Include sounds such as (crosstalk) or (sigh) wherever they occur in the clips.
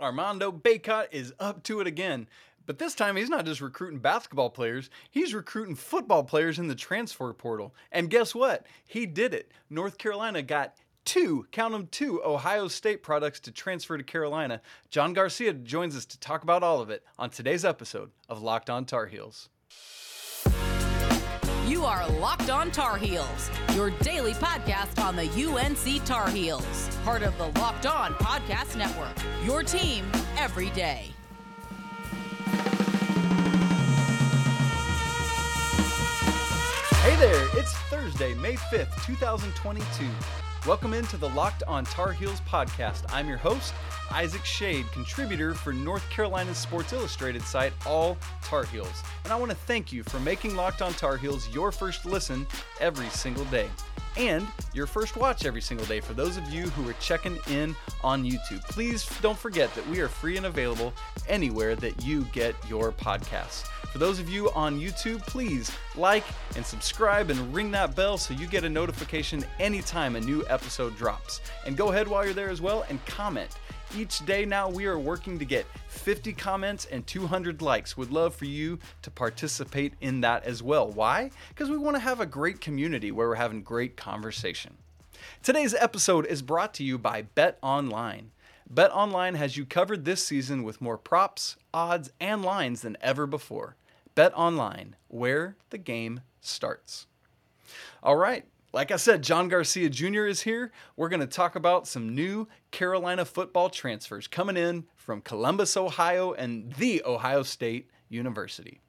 Armando Bacot is up to it again. But this time, he's not just recruiting basketball players, he's recruiting football players in the transfer portal. And guess what? He did it. North Carolina got two, count them two, Ohio State products to transfer to Carolina. John Garcia joins us to talk about all of it on today's episode of Locked On Tar Heels. You are Locked On Tar Heels, your daily podcast on the UNC Tar Heels, part of the Locked On Podcast Network. Your team every day. Hey there, it's Thursday, May 5th, 2022. Welcome into the Locked On Tar Heels podcast. I'm your host, Isaac Schade, contributor for North Carolina's Sports Illustrated site, All Tar Heels. And I want to thank you for making Locked On Tar Heels your first listen every single day. And your first watch every single day for those of you who are checking in on YouTube. Please don't forget that we are free and available anywhere that you get your podcasts. For those of you on YouTube, please like and subscribe and ring that bell so you get a notification anytime a new episode drops. And go ahead while you're there as well and comment. Each day now, we are working to get 50 comments and 200 likes. Would love for you to participate in that as well. Why? Because we want to have a great community where we're having great conversation. Today's episode is brought to you by Bet Online. Bet Online has you covered this season with more props, odds, and lines than ever before. Bet Online, where the game starts. All right, like I said, John Garcia Jr. is here. We're going to talk about some new Carolina football transfers coming in from Columbus, Ohio, and the Ohio State University.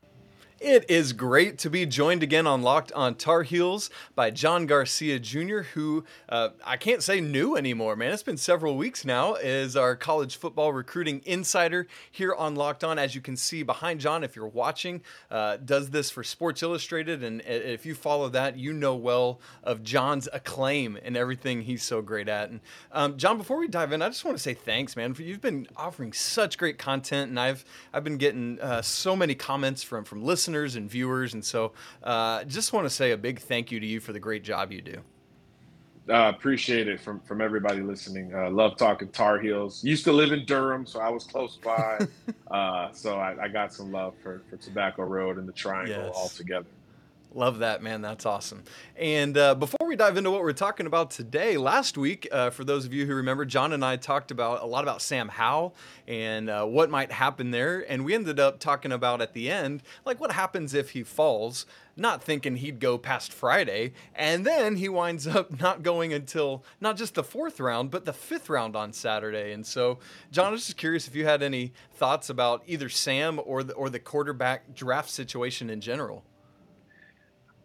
It is great to be joined again on Locked on Tar Heels by John Garcia Jr., who uh, I can't say new anymore, man. It's been several weeks now, is our college football recruiting insider here on Locked On. As you can see behind John, if you're watching, uh, does this for Sports Illustrated. And if you follow that, you know well of John's acclaim and everything he's so great at. And um, John, before we dive in, I just want to say thanks, man. You've been offering such great content, and I've I've been getting uh, so many comments from from listeners listeners and viewers. And so uh, just want to say a big thank you to you for the great job you do. Uh, appreciate it from from everybody listening. Uh, love talking Tar Heels. Used to live in Durham, so I was close by. (laughs) uh, so I, I, got some love for, for Tobacco Road and the Triangle yes. all together. Love that, man. That's awesome. And uh, before we dive into what we're talking about today, last week, uh, for those of you who remember, John and I talked about a lot about Sam Howell and uh, what might happen there. And we ended up talking about at the end, like what happens if he falls, not thinking he'd go past Friday. And then he winds up (laughs) not going until not just the fourth round, but the fifth round on Saturday. And so, John, I was just curious if you had any thoughts about either Sam or the, or the quarterback draft situation in general.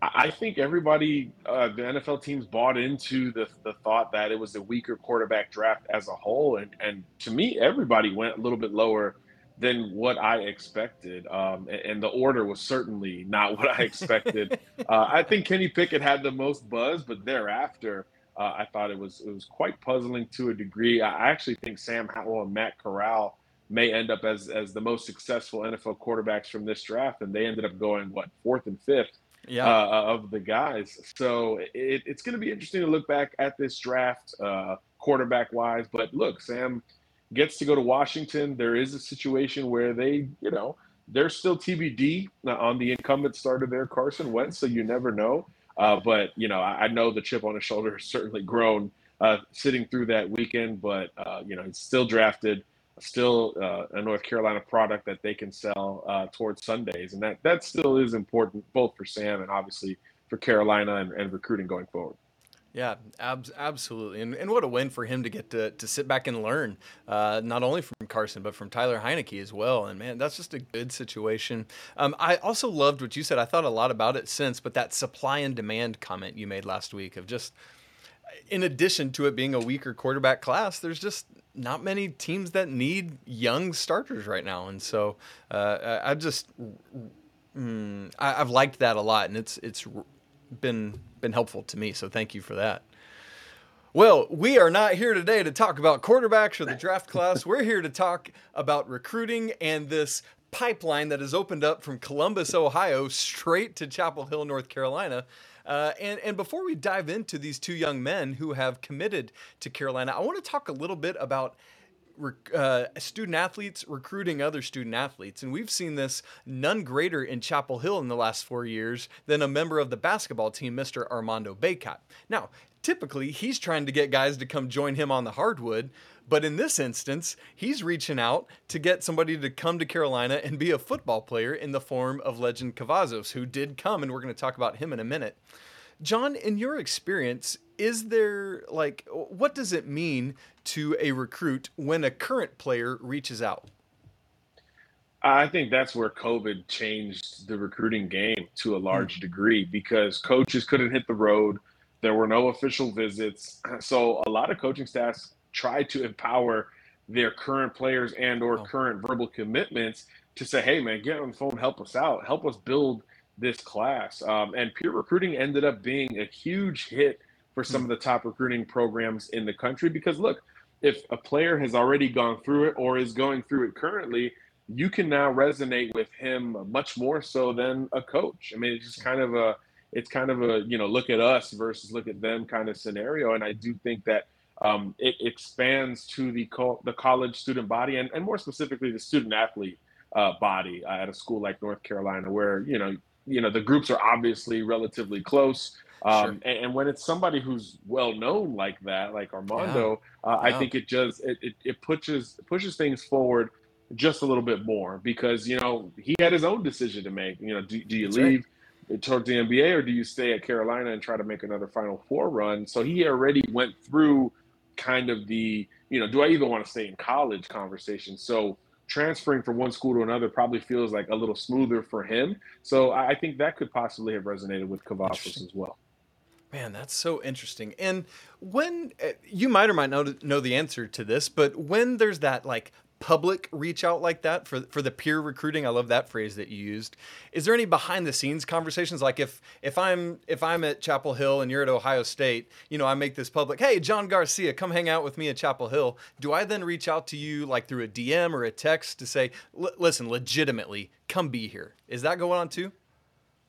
I think everybody, uh, the NFL teams bought into the, the thought that it was a weaker quarterback draft as a whole. And, and to me, everybody went a little bit lower than what I expected. Um, and, and, the order was certainly not (laughs) what I expected. (laughs) uh, I think Kenny Pickett had the most buzz, but thereafter, uh, I thought it was it was quite puzzling to a degree. I actually think Sam Howell and Matt Corral may end up as as the most successful NFL quarterbacks from this draft, and they ended up going what fourth and fifth yeah. Uh, uh, of the guys. So it, it's going to be interesting to look back at this draft, uh, quarterback wise. But look, Sam gets to go to Washington. There is a situation where they, you know, they're still TBD on the incumbent starter there, Carson Wentz. So you never know. Uh, but you know, I, I, know the chip on his shoulder has certainly grown uh, sitting through that weekend. But uh, you know, he's still drafted still uh, a North Carolina product that they can sell uh, towards Sundays, and that that still is important both for Sam and obviously for Carolina and, and recruiting going forward. Yeah, ab- absolutely, and, and what a win for him to get to, to sit back and learn, uh, not only from Carson but from Tyler Heinicke as well. And man, that's just a good situation. Um, I also loved what you said. I thought a lot about it since, but that supply and demand comment you made last week of just in addition to it being a weaker quarterback class, there's just not many teams that need young starters right now, and so uh, I've just mm, I, have liked that a lot, and it's it's been been helpful to me. So thank you for that. Well, we are not here today to talk about quarterbacks or the draft class. We're here to talk about recruiting and this pipeline that has opened up from Columbus, Ohio, straight to Chapel Hill, North Carolina. Uh, and, and before we dive into these two young men who have committed to Carolina, I want to talk a little bit about uh, student athletes recruiting other student athletes. And we've seen this none greater in Chapel Hill in the last four years than a member of the basketball team, Mr. Armando Bacot. Now, typically he's trying to get guys to come join him on the hardwood. But in this instance, he's reaching out to get somebody to come to Carolina and be a football player in the form of Legend Cavazos, who did come, and we're going to talk about him in a minute. John, in your experience, is there like what does it mean to a recruit when a current player reaches out? I think that's where COVID changed the recruiting game to a large mm. degree because coaches couldn't hit the road. There were no official visits. (clears throat) So a lot of coaching staffs tried to empower their current players and or oh. current verbal commitments to say, hey man, get on the phone, help us out, help us build this class. Um, and peer recruiting ended up being a huge hit for some hmm. of the top recruiting programs in the country because look, if a player has already gone through it or is going through it currently, you can now resonate with him much more so than a coach. I mean, it's just kind of a it's kind of a you know look at us versus look at them kind of scenario, and I do think that um, it expands to the co- the college student body and, and more specifically the student athlete uh, body uh, at a school like North Carolina, where you know you know the groups are obviously relatively close. Um, sure. and, and, when it's somebody who's well known like that, like Armando, yeah. Uh, yeah. I think it just it, it, it pushes pushes things forward just a little bit more because you know he had his own decision to make. You know, do, do you That's leave right. towards the NBA or do you stay at Carolina and try to make another Final Four run? So he already went through kind of the you know, do I even want to stay in college conversation? So transferring from one school to another probably feels like a little smoother for him. So I think that could possibly have resonated with Cavazos as well. Man, that's so interesting. And when eh, you might or might not know the answer to this, but when there's that like public reach out like that for for the peer recruiting? I love that phrase that you used. Is there any behind the scenes conversations? Like if if i'm if i'm at chapel hill and you're at ohio state you know i make this public hey john garcia come hang out with me at chapel hill. Do i then reach out to you like through a dm or a text to say listen legitimately come be here. Is that going on too?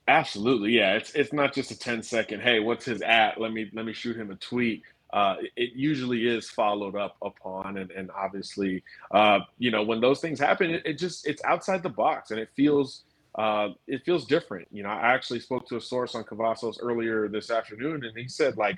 Absolutely yeah. It's it's not just a 10 second hey what's his at? Let me let me shoot him a tweet uh, it usually is followed up upon. And, and obviously, uh, you know, when those things happen, it, it, just it's outside the box and it feels uh, it feels different. You know, I actually spoke to a source on Cavazos earlier this afternoon, and he said like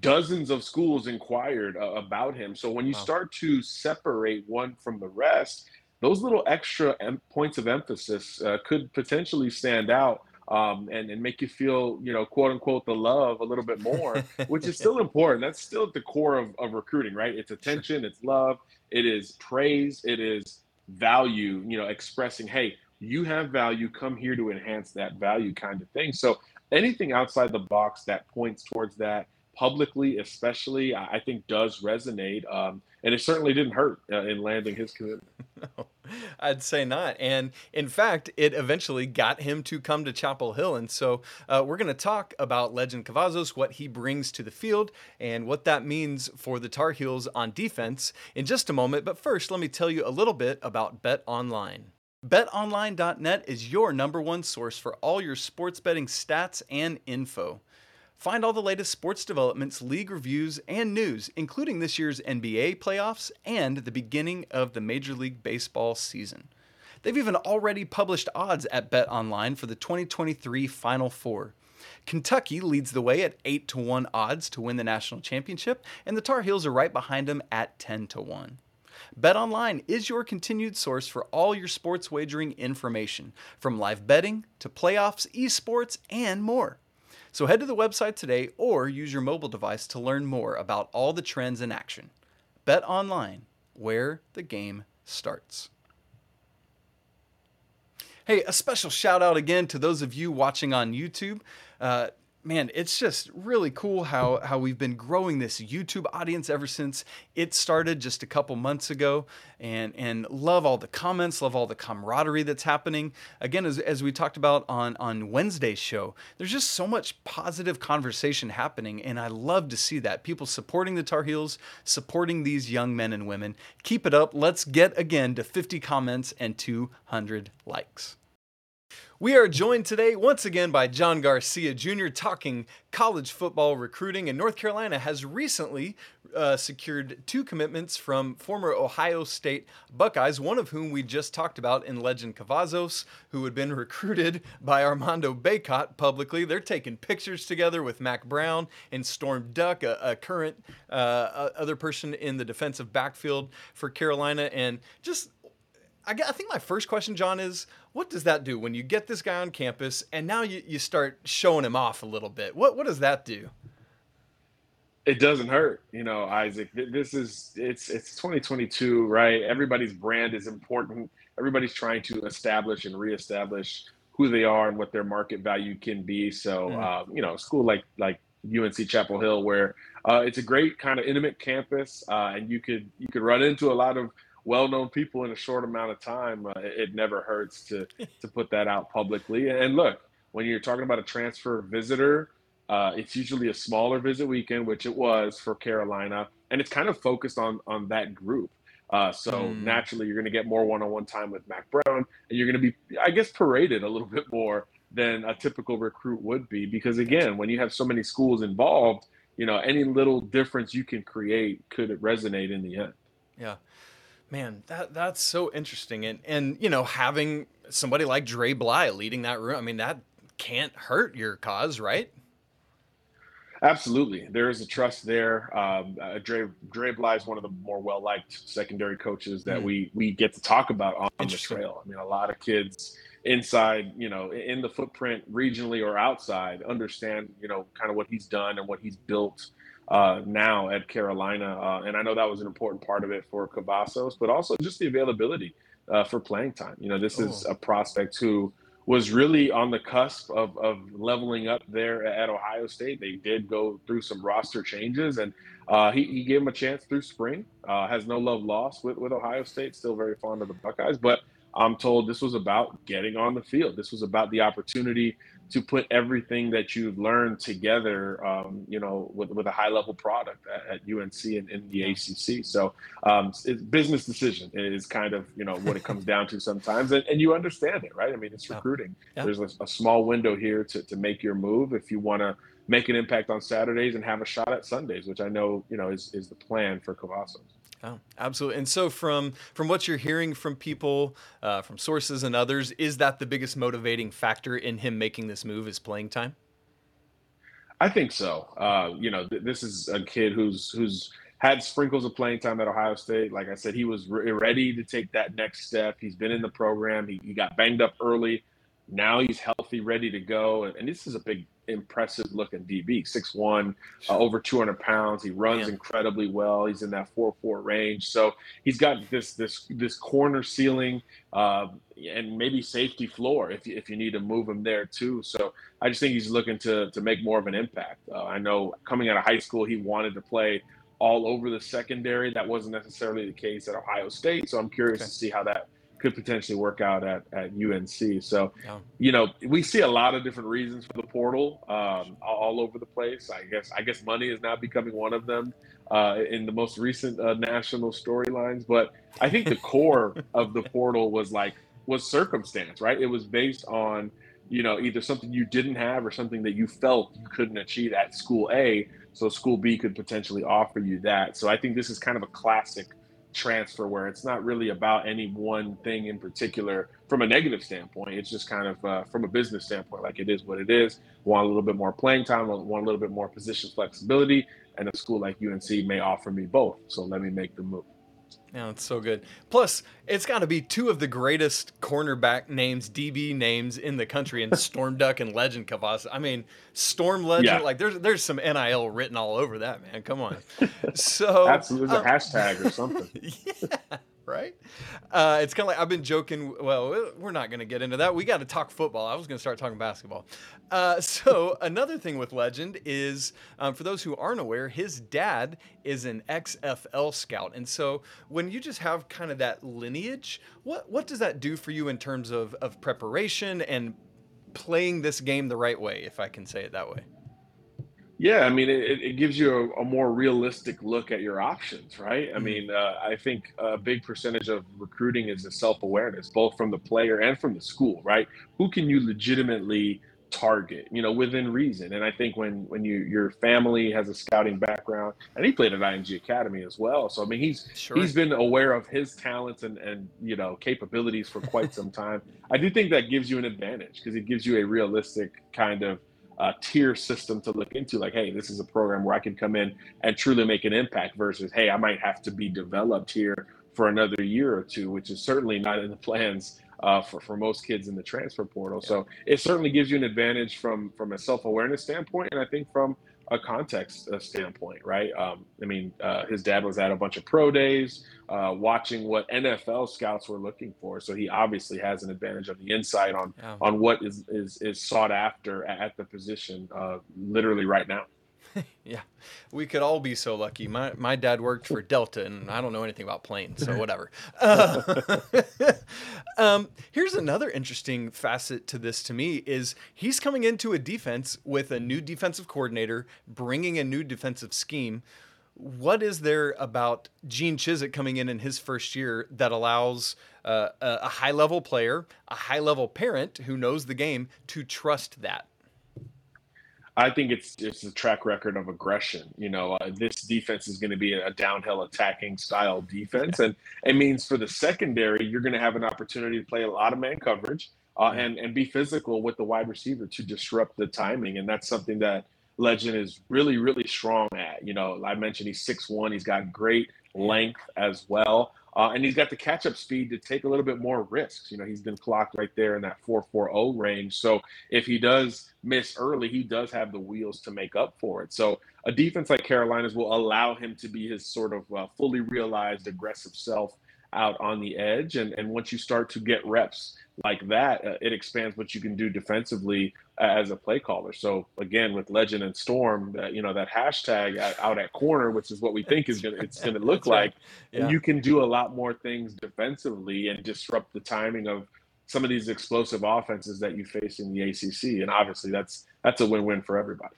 dozens of schools inquired uh, about him. So when you wow. start to separate one from the rest, those little extra em- points of emphasis uh, could potentially stand out um, and, and make you feel, you know, quote unquote, the love a little bit more, (laughs) which is still important. That's still at the core of, of recruiting, right? It's attention, it's love, it is praise, it is value, you know, expressing, hey, you have value, come here to enhance that value kind of thing. So anything outside the box that points towards that publicly, especially, I think does resonate. Um, and it certainly didn't hurt uh, in landing his commitment. (laughs) no, I'd say not. And in fact, it eventually got him to come to Chapel Hill. And so uh, we're going to talk about Legend Cavazos, what he brings to the field, and what that means for the Tar Heels on defense in just a moment. But first, let me tell you a little bit about Bet Online. BetOnline.net is your number one source for all your sports betting stats and info. Find all the latest sports developments, league reviews, and news, including this year's NBA playoffs and the beginning of the Major League Baseball season. They've even already published odds at Bet Online for the 2023 Final Four. Kentucky leads the way at 8 to 1 odds to win the national championship, and the Tar Heels are right behind them at 10 to 1. BetOnline is your continued source for all your sports wagering information, from live betting to playoffs, esports, and more. So head to the website today or use your mobile device to learn more about all the trends in action. Bet online, where the game starts. Hey, a special shout out again to those of you watching on YouTube. Uh, man, it's just really cool how how we've been growing this YouTube audience ever since it started just a couple months ago, and and love all the comments, love all the camaraderie that's happening. Again, as, as we talked about on on Wednesday's show, there's just so much positive conversation happening, and I love to see that people supporting the Tar Heels, supporting these young men and women. Keep it up. Let's get again to 50 comments and 200 likes. We are joined today once again by John Garcia Jr. talking college football recruiting. And North Carolina has recently uh, secured two commitments from former Ohio State Buckeyes, one of whom we just talked about in Legend Cavazos, who had been (laughs) recruited by Armando Bacot publicly. They're taking pictures together with Mack Brown and Storm Duck, a, a current uh, other person in the defensive backfield for Carolina. And just I think my first question, John, is what does that do when you get this guy on campus and now you, you start showing him off a little bit? What what does that do? It doesn't hurt, you know, Isaac. This is it's it's 2022, right? Everybody's brand is important. Everybody's trying to establish and reestablish who they are and what their market value can be. So, mm. uh, you know, school like like UNC Chapel Hill, where uh, it's a great kind of intimate campus, uh, and you could you could run into a lot of well-known people in a short amount of time, uh, it never hurts to (laughs) to put that out publicly. And look, when you're talking about a transfer visitor, uh, it's usually a smaller visit weekend, which it was for Carolina, and it's kind of focused on on that group. Uh, so mm. naturally, you're going to get more one-on-one time with Mack Brown, and you're going to be, I guess, paraded a little (laughs) bit more than a typical recruit would be. Because again, when you have so many schools involved, you know, any little difference you can create could resonate in the end. Yeah. Man, that that's so interesting, and and you know having somebody like Dre Bly leading that room, I mean that can't hurt your cause, right? Absolutely, there is a trust there. Um, uh, Dre Dre Bly is one of the more well liked secondary coaches that mm. we we get to talk about on the trail. I mean, a lot of kids inside, you know, in the footprint regionally or outside, understand you know kind of what he's done and what he's built uh, now at Carolina. Uh, and I know that was an important part of it for Cavazos, but also just the availability uh, for playing time. You know, this oh. is a prospect who was really on the cusp of, of leveling up there at Ohio State. They did go through some roster changes, and uh, he, he, gave him a chance through spring. Uh, has no love lost with, with Ohio State, still very fond of the Buckeyes. But I'm told this was about getting on the field. This was about the opportunity to put everything that you've learned together, um, you know, with, with a high level product at, at UNC and in the ACC. So um, it's business decision is kind of, you know, what it comes down to (laughs) sometimes. And, and you understand it, right? I mean, it's recruiting. Yeah. There's a, a, small window here to, to make your move if you want to make an impact on Saturdays and have a shot at Sundays, which I know, you know, is, is the plan for Cavazos. Oh, absolutely. And so, from from what you're hearing from people, uh, from sources and others, is that the biggest motivating factor in him making this move? Is playing time? I think so. Uh, you know, th- this is a kid who's who's had sprinkles of playing time at Ohio State. Like I said, he was re- ready to take that next step. He's been in the program. He, he got banged up early. Now he's healthy, ready to go. And, and this is a big impressive looking DB, 6'1, uh, over 200 pounds. He runs incredibly well. He's in that 4-4 range. So he's got this this this corner ceiling uh, and maybe safety floor if you, if you need to move him there too. So I just think he's looking to to make more of an impact. Uh, I know coming out of high school, he wanted to play all over the secondary. That wasn't necessarily the case at Ohio State. So I'm curious okay. to see how that could potentially work out at, at UNC. So, yeah. you know, we see a lot of different reasons for the portal um, all over the place. I guess I guess money is now becoming one of them uh, in the most recent uh, national storylines. But I think the (laughs) core of the portal was like was circumstance, right? It was based on you know either something you didn't have or something that you felt you couldn't achieve at school A. So school B could potentially offer you that. So I think this is kind of a classic transfer where it's not really about any one thing in particular from a negative standpoint. It's just kind of uh, from a business standpoint, like it is what it is. Want a little bit more playing time, want a little bit more position flexibility, and a school like UNC may offer me both. So let me make the move. Yeah, it's so good. Plus, it's got to be two of the greatest cornerback names, DB names in the country, and (laughs) Storm Duck and Legend Cavazos. I mean, Storm Legend, yeah. like there's there's some NIL written all over that, man. Come on. (laughs) So absolutely, um, a hashtag or something. (laughs) yeah right? Uh, it's kind of like I've been joking. Well, we're not going to get into that. We got to talk football. I was going to start talking basketball. Uh, (laughs) so another thing with Legend is, um, for those who aren't aware, his dad is an XFL scout, and so when you just have kind of that lineage, what what does that do for you in terms of of preparation and playing this game the right way, if I can say it that way? Yeah, I mean, it, it gives you a, a, more realistic look at your options, right? I mm-hmm. mean, uh, I think a big percentage of recruiting is the self awareness, both from the player and from the school, right? Who can you legitimately target, you know, within reason? And I think when when you your family has a scouting background, and he played at IMG Academy as well, so I mean, he's sure. he's been aware of his talents and and you know capabilities for quite some (laughs) time. I do think that gives you an advantage because it gives you a realistic kind of uh, tier system to look into like hey this is a program where i can come in and truly make an impact versus hey i might have to be developed here for another year or two which is certainly not in the (laughs) plans uh, for, for most kids in the transfer portal yeah. so it certainly gives you an advantage from from a self-awareness standpoint and i think from a context uh, standpoint, right? Um, I mean, uh, his dad was at a bunch of pro days, uh, watching what NFL scouts were looking for. So he obviously has an advantage of the insight on yeah. on what is, is is sought after at the position, uh, literally right now. (laughs) yeah, we could all be so lucky. My my dad worked for Delta, and I don't know anything about planes, so whatever. Uh, (laughs) um, here's another interesting facet to this to me is he's coming into a defense with a new defensive coordinator, bringing a new defensive scheme. What is there about Gene Chizik coming in in his first year that allows uh, a, high level player, a high level parent who knows the game to trust that? I think it's it's a track record of aggression. You know, uh, this defense is going to be a downhill attacking style defense, and it means for the secondary, you're going to have an opportunity to play a lot of man coverage uh, and and be physical with the wide receiver to disrupt the timing, and that's something that Legend is really really strong at. You know, I mentioned he's six one, he's got great length as well. Uh, and he's got the catch up speed to take a little bit more risks. You know, he's been clocked right there in that 440 range. So if he does miss early, he does have the wheels to make up for it. So a defense like Carolina's will allow him to be his sort of uh, fully realized aggressive self out on the edge. And, and once you start to get reps like that, uh, it expands what you can do defensively as a play caller. So again, with Legend and Storm, uh, you know that hashtag out at corner, which is what we think is gonna it's (laughs) gonna look like, right. yeah. you can do a lot more things defensively and disrupt the timing of some of these explosive offenses that you face in the ACC. And obviously, that's that's a win-win for everybody.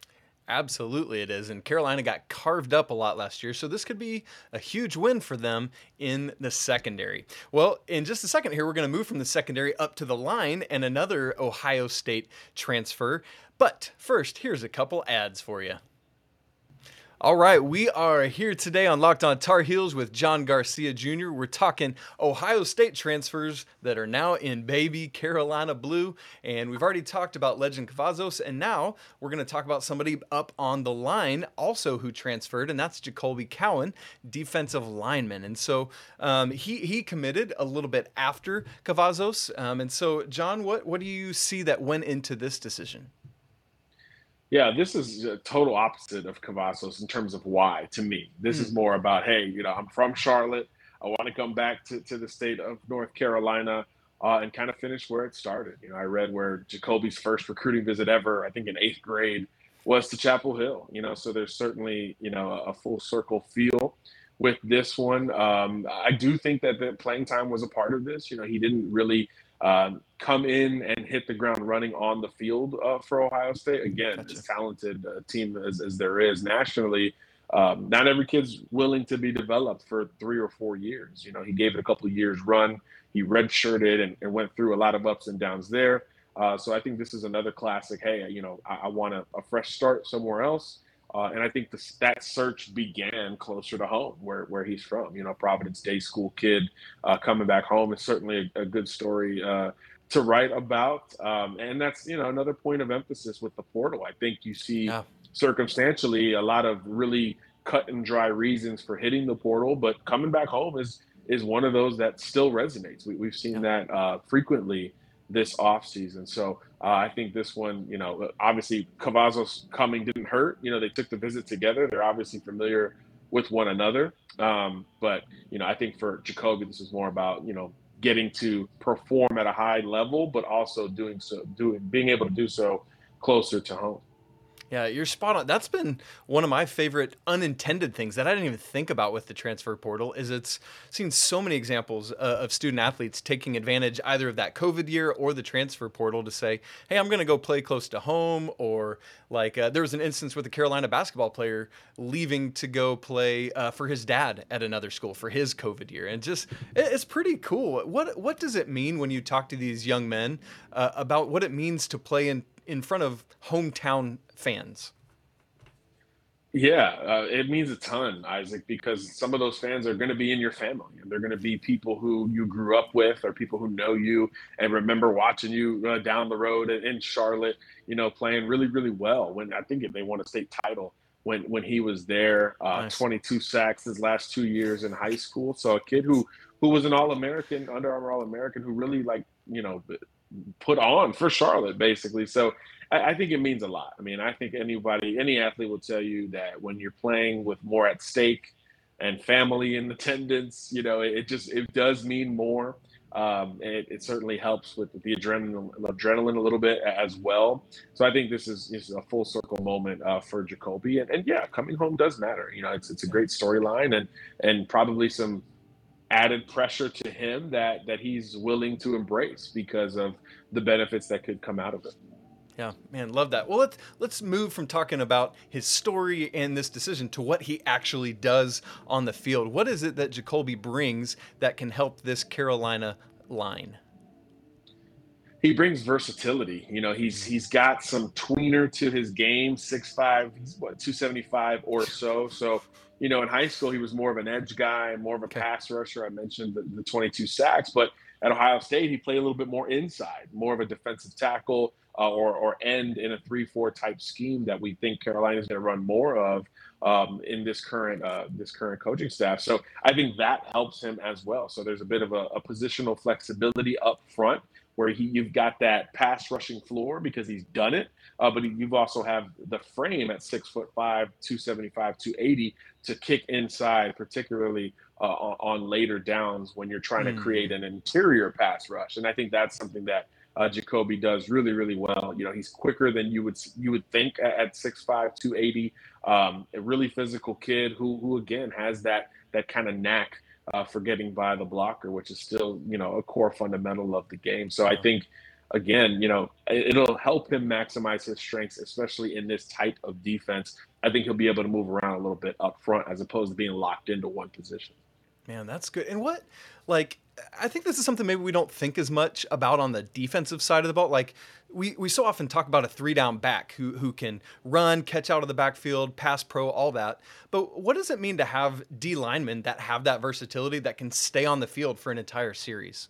Absolutely, it is. And Carolina got carved up a lot last year, so this could be a huge win for them in the secondary. Well, in just a second here, we're going to move from the secondary up to the line and another Ohio State transfer. But first, here's a couple ads for you. All right, we are here today on Locked On Tar Heels with John Garcia Jr. We're talking Ohio State transfers that are now in baby Carolina blue, and we've already talked about Legend Cavazos, and now we're going to talk about somebody up on the line also who transferred, and that's Jacoby Cowan, defensive lineman. And so um, he he committed a little bit after Cavazos, um, and so John, what what do you see that went into this decision? Yeah, this is a total opposite of Cavazos in terms of why to me. This mm. is hmm. more about, hey, you know, I'm from Charlotte. I want to come back to, to the state of North Carolina uh, and kind of finish where it started. You know, I read where Jacoby's first recruiting visit ever, I think in eighth grade, was to Chapel Hill. You know, so there's certainly, you know, a, a full circle feel with this one. Um, I do think that the playing time was a part of this. You know, he didn't really uh, come in and hit the ground running on the field uh, for Ohio State. Again, gotcha. as talented a team as, as there is nationally, um, not every kid's willing to be developed for three or four years. You know, he gave it a couple of years run. He redshirted and, and went through a lot of ups and downs there. Uh, so I think this is another classic. Hey, you know, I, I want a, a, fresh start somewhere else. Uh, and I think this, that search began closer to home, where, where he's from. You know, Providence Day School kid uh, coming back home is certainly a, a good story uh, to write about. Um, and that's you know another point of emphasis with the portal. I think you see yeah. circumstantially a lot of really cut and dry reasons for hitting the portal, but coming back home is is one of those that still resonates. We, have seen yeah. that uh, frequently this offseason. So uh, I think this one, you know, obviously Cavazos coming didn't hurt. You know, they took the visit together. They're obviously familiar with one another. Um, but, you know, I think for Jacolby, this is more about, you know, getting to perform at a high level, but also doing so, doing, being able to do so closer to home. Yeah, you're spot on. That's been one of my favorite unintended things that I didn't even think about with the transfer portal. Is it's seen so many examples uh, of student athletes taking advantage either of that COVID year or the transfer portal to say, "Hey, I'm going to go play close to home," or like uh, there was an instance with a Carolina basketball player leaving to go play uh, for his dad at another school for his COVID year, and just it's pretty cool. What what does it mean when you talk to these young men uh, about what it means to play in in front of hometown fans? Yeah, uh, it means a ton, Isaac, because some of those fans are going to be in your family, and they're going to be people who you grew up with, or people who know you and remember watching you uh, down the road in Charlotte. You know, playing really, really well. When I think they won a state title when when he was there, uh, nice. 22 sacks his last two years in high school. So a kid who who was an All American, Under Armour All American, who really like you know put on for Charlotte, basically. So I, I, think it means a lot. I mean, I think anybody, any athlete will tell you that when you're playing with more at stake and family in attendance, you know, it, it just it does mean more. Um, it, it, certainly helps with, the adrenaline, adrenaline a little bit as well. So I think this is, this is a full circle moment uh, for Jacoby. And, and yeah, coming home does matter. You know, it's it's a great storyline and and probably some added pressure to him that that he's willing to embrace because of the benefits that could come out of it. Yeah, man, love that. Well, let's let's move from talking about his story and this decision to what he actually does on the field. What is it that Jacoby brings that can help this Carolina line? He brings versatility. You know, he's he's got some tweener to his game, six five, he's what, 275 or so. So you know, in high school, he was more of an edge guy, more of a okay. pass rusher. I mentioned the, the 22 sacks, but at Ohio State, he played a little bit more inside, more of a defensive tackle uh, or, or end in a 3 4 type scheme that we think Carolina is going to run more of um, in this current uh, this current coaching staff. So I think that helps him as well. So there's a bit of a, a positional flexibility up front where he you've got that pass rushing floor because he's done it, uh, but you've also have the frame at six foot five, 275, 280 to kick inside, particularly uh, on, later downs when you're trying mm. to create an interior pass rush. And I think that's something that uh, Jacoby does really, really well. You know, he's quicker than you would you would think at 6'5", 280. Um, a really physical kid who who again has that that kind of knack uh, for getting by the blocker, which is still you know a core fundamental of the game. So I think again, you know, it'll help him maximize his strengths, especially in this type of defense. I think he'll be able to move around a little bit up front as opposed to being locked into one position. Man, that's good. And what, like, I think this is something maybe we don't think as much about on the defensive side of the ball. Like, we, we so often talk about a three down back who, who can run, catch out of the backfield, pass pro, all that. But what does it mean to have D linemen that have that versatility that can stay on the field for an entire series?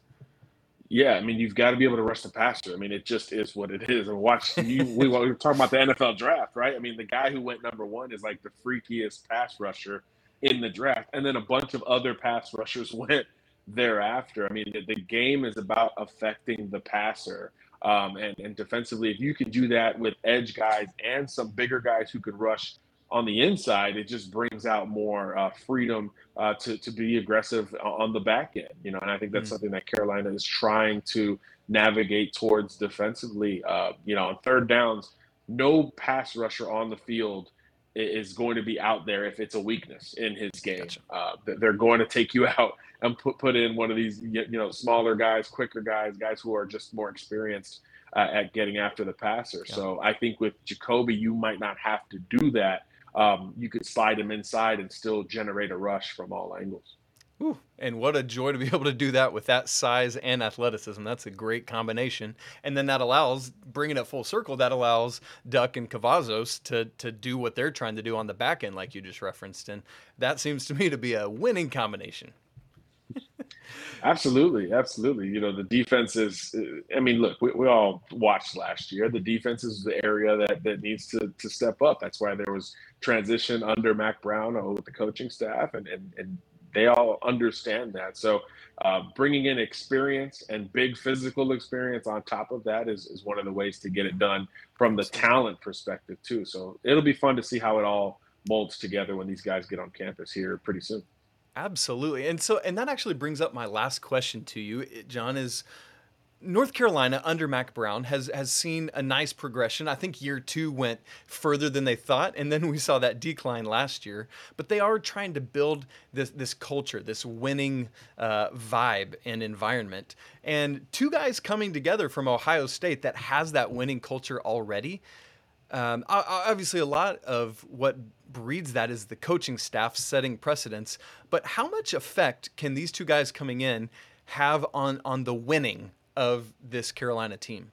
Yeah, I mean, you've got to be able to rush the passer. I mean, it just is what it is. And watch, you, we, we were talking about the NFL draft, right? I mean, the guy who went number one is like the freakiest pass rusher in the draft. And then a bunch of other pass rushers (laughs) went thereafter. I mean, the, game is about affecting the passer. Um, and, and defensively, if you can do that with edge guys and some bigger guys who could rush on the inside, it just brings out more uh, freedom uh, to to be aggressive on the back end. You know, and I think that's mm something that Carolina is trying to navigate towards defensively. Uh, you know, on third downs, no pass rusher on the field is going to be out there if it's a weakness in his game. Gotcha. Uh, they're going to take you (laughs) out and put put in one of these you know smaller guys, quicker guys, guys who are just more experienced. Uh, at getting after the passer. Yeah. So I think with Jacoby, you might not have to do that um, you could slide him inside and still generate a rush from all angles. And what a joy to be (laughs) able to do that with that size and athleticism. That's a great combination. And then that allows, bringing it full circle, that allows Duck and Cavazos to, to do what they're trying to do on the back end, like you just referenced. And that seems to me to be a winning combination. (laughs) absolutely, absolutely. You know, the defense is. I mean, look, we, we all watched last year. The defense is the area that that needs to to step up. That's why there was transition under Mack Brown with the coaching staff, and and and they all understand that. So, uh, bringing in experience and big physical experience on top of that is, is one of the ways to get it done from the talent perspective, too. So, it'll be fun to see how it all molds together when these guys get on campus here pretty soon. Absolutely. And so, and that actually brings up my last question to you, John, is North Carolina under Mack Brown has has seen a nice progression. I think year two went further than they thought, and then we saw that decline last year. But they are trying to build this this culture, this winning uh, vibe and environment. And two guys coming together from Ohio State that has that winning culture already. Um, obviously, a lot of what breeds that is the coaching staff setting precedents. But how much effect can these two guys coming in have on on the winning of this Carolina team?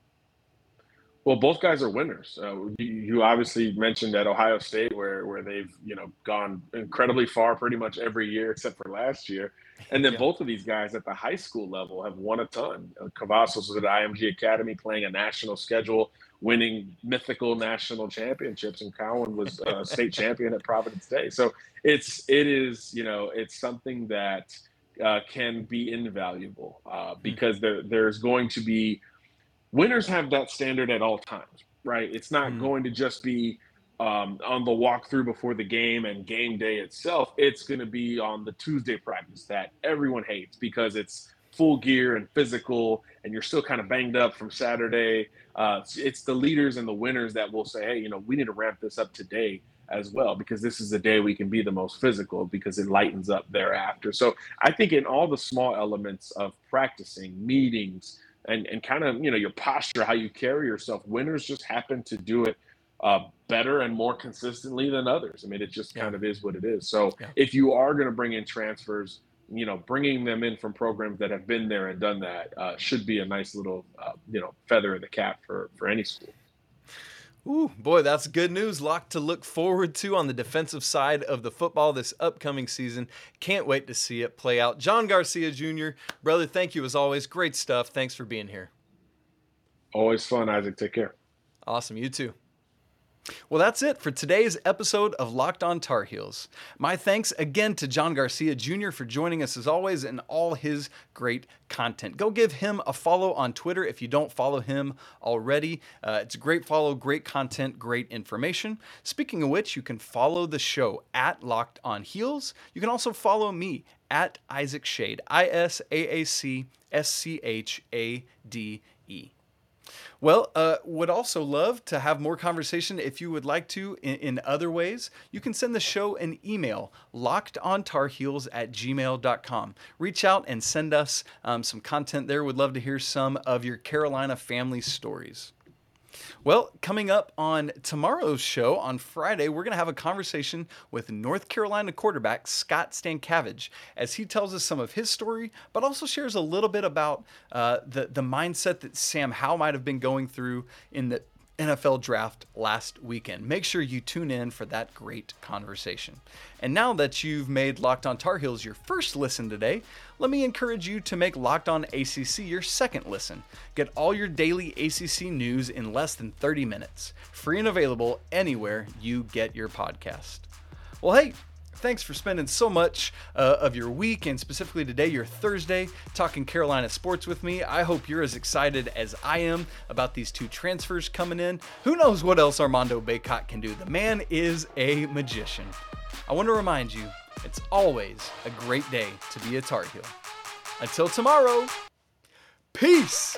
Well, both guys are winners. Uh, you, you, obviously mentioned at Ohio State, where where they've you know gone incredibly far pretty much every year except for last year, and then yeah. both of these guys at the high school level have won a ton. Uh, Cavazos was at IMG Academy playing a national schedule, winning mythical national championships, and Cowan was a (laughs) state champion at Providence Day. So it's it is you know it's something that uh, can be invaluable uh, hmm. because there, there's going to be winners have that standard at all times, right? It's not mm. going to just be um, on the walkthrough before the game and game day itself. It's going to be on the Tuesday practice that everyone hates because it's full gear and physical, and you're still kind of banged up from Saturday. Uh, it's the leaders and the winners that will say, hey, you know, we need to ramp this up today as well because this is the day we can be the most physical because it lightens up thereafter. So I think in all the small elements of practicing, meetings, and, and kind of you know your posture, how you carry yourself, winners just happen to do it uh, better and more consistently than others. I mean, it just yeah. kind of is what it is. So yeah. if you are going to bring in transfers, you know, bringing them in from programs that have been there and done that uh, should be a nice little, uh, you know, feather in the cap for for any school. Ooh, boy, that's good news. Lot to look forward to on the defensive side of the football this upcoming season. Can't wait to see it play out. John Garcia Jr., brother, thank you as always. Great stuff. Thanks for being here. Always fun, Isaac. Take care. Awesome. You too. Well, that's it for today's episode of Locked On Tar Heels. My thanks again to John Garcia Jr. for joining us as always and all his great content. Go give him a follow on Twitter if you don't follow him already. Uh, it's a great follow, great content, great information. Speaking of which, you can follow the show at Locked On Heels. You can also follow me at Isaac Schade, I S A A C S C H A D E. Well, uh, would also love to have more conversation if you would like to in, in, other ways. You can send the show an email, lockedontarheels at gmail.com. Reach out and send us um, some content there. Would love to hear some of your Carolina family stories. Well, coming up on tomorrow's show on Friday, we're going to have a conversation with North Carolina quarterback Scott Stankavage as he tells us some of his story, but also shares a little bit about uh, the the mindset that Sam Howell might have been going through in the NFL draft last weekend. Make sure you tune in for that great conversation. And now that you've made Locked On Tar Heels your first listen today, let me encourage you to make Locked On ACC your second listen. Get all your daily ACC news in less than 30 minutes, free and available anywhere you get your podcast. Well, hey, thanks for spending so much uh, of your week and specifically today, your Thursday, talking Carolina sports with me. I hope you're as excited as I am about these two transfers coming in. Who knows what else Armando Bacot can do? The man is a magician. I want to remind you, it's always a great day to be a Tar Heel. Until tomorrow, peace!